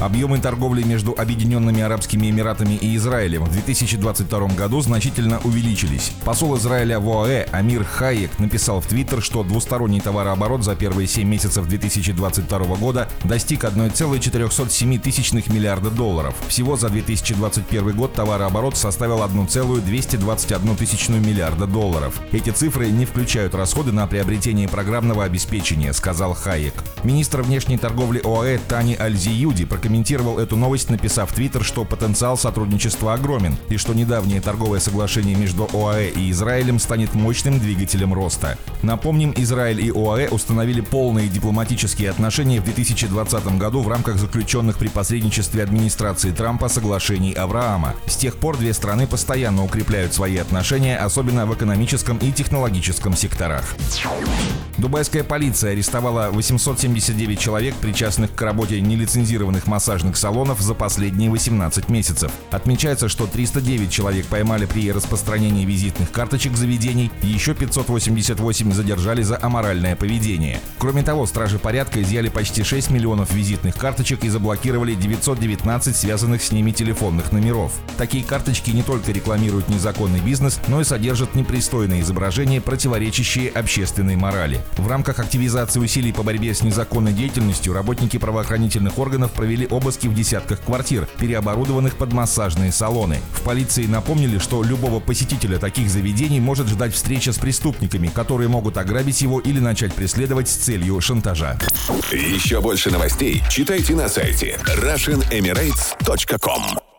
Объемы торговли между Объединенными Арабскими Эмиратами и Израилем в 2022 году значительно увеличились. Посол Израиля в ОАЭ Амир Хайек написал в Твиттер, что двусторонний товарооборот за первые 7 месяцев 2022 года достиг 1,407 тысячных миллиарда долларов. Всего за 2021 год товарооборот составил 1,221 тысячную миллиарда долларов. Эти цифры не включают расходы на приобретение программного обеспечения, сказал Хайек. Министр внешней торговли ОАЭ Тани Альзиюди прокомментировал прокомментировал эту новость, написав в Твиттер, что потенциал сотрудничества огромен и что недавнее торговое соглашение между ОАЭ и Израилем станет мощным двигателем роста. Напомним, Израиль и ОАЭ установили полные дипломатические отношения в 2020 году в рамках заключенных при посредничестве администрации Трампа соглашений Авраама. С тех пор две страны постоянно укрепляют свои отношения, особенно в экономическом и технологическом секторах. Дубайская полиция арестовала 879 человек, причастных к работе нелицензированных массажных салонов за последние 18 месяцев. Отмечается, что 309 человек поймали при распространении визитных карточек заведений, еще 588 задержали за аморальное поведение. Кроме того, стражи порядка изъяли почти 6 миллионов визитных карточек и заблокировали 919 связанных с ними телефонных номеров. Такие карточки не только рекламируют незаконный бизнес, но и содержат непристойные изображения, противоречащие общественной морали. В рамках активизации усилий по борьбе с незаконной деятельностью работники правоохранительных органов провели обыски в десятках квартир, переоборудованных под массажные салоны. В полиции напомнили, что любого посетителя таких заведений может ждать встреча с преступниками, которые могут ограбить его или начать преследовать с целью шантажа. Еще больше новостей читайте на сайте RussianEmirates.com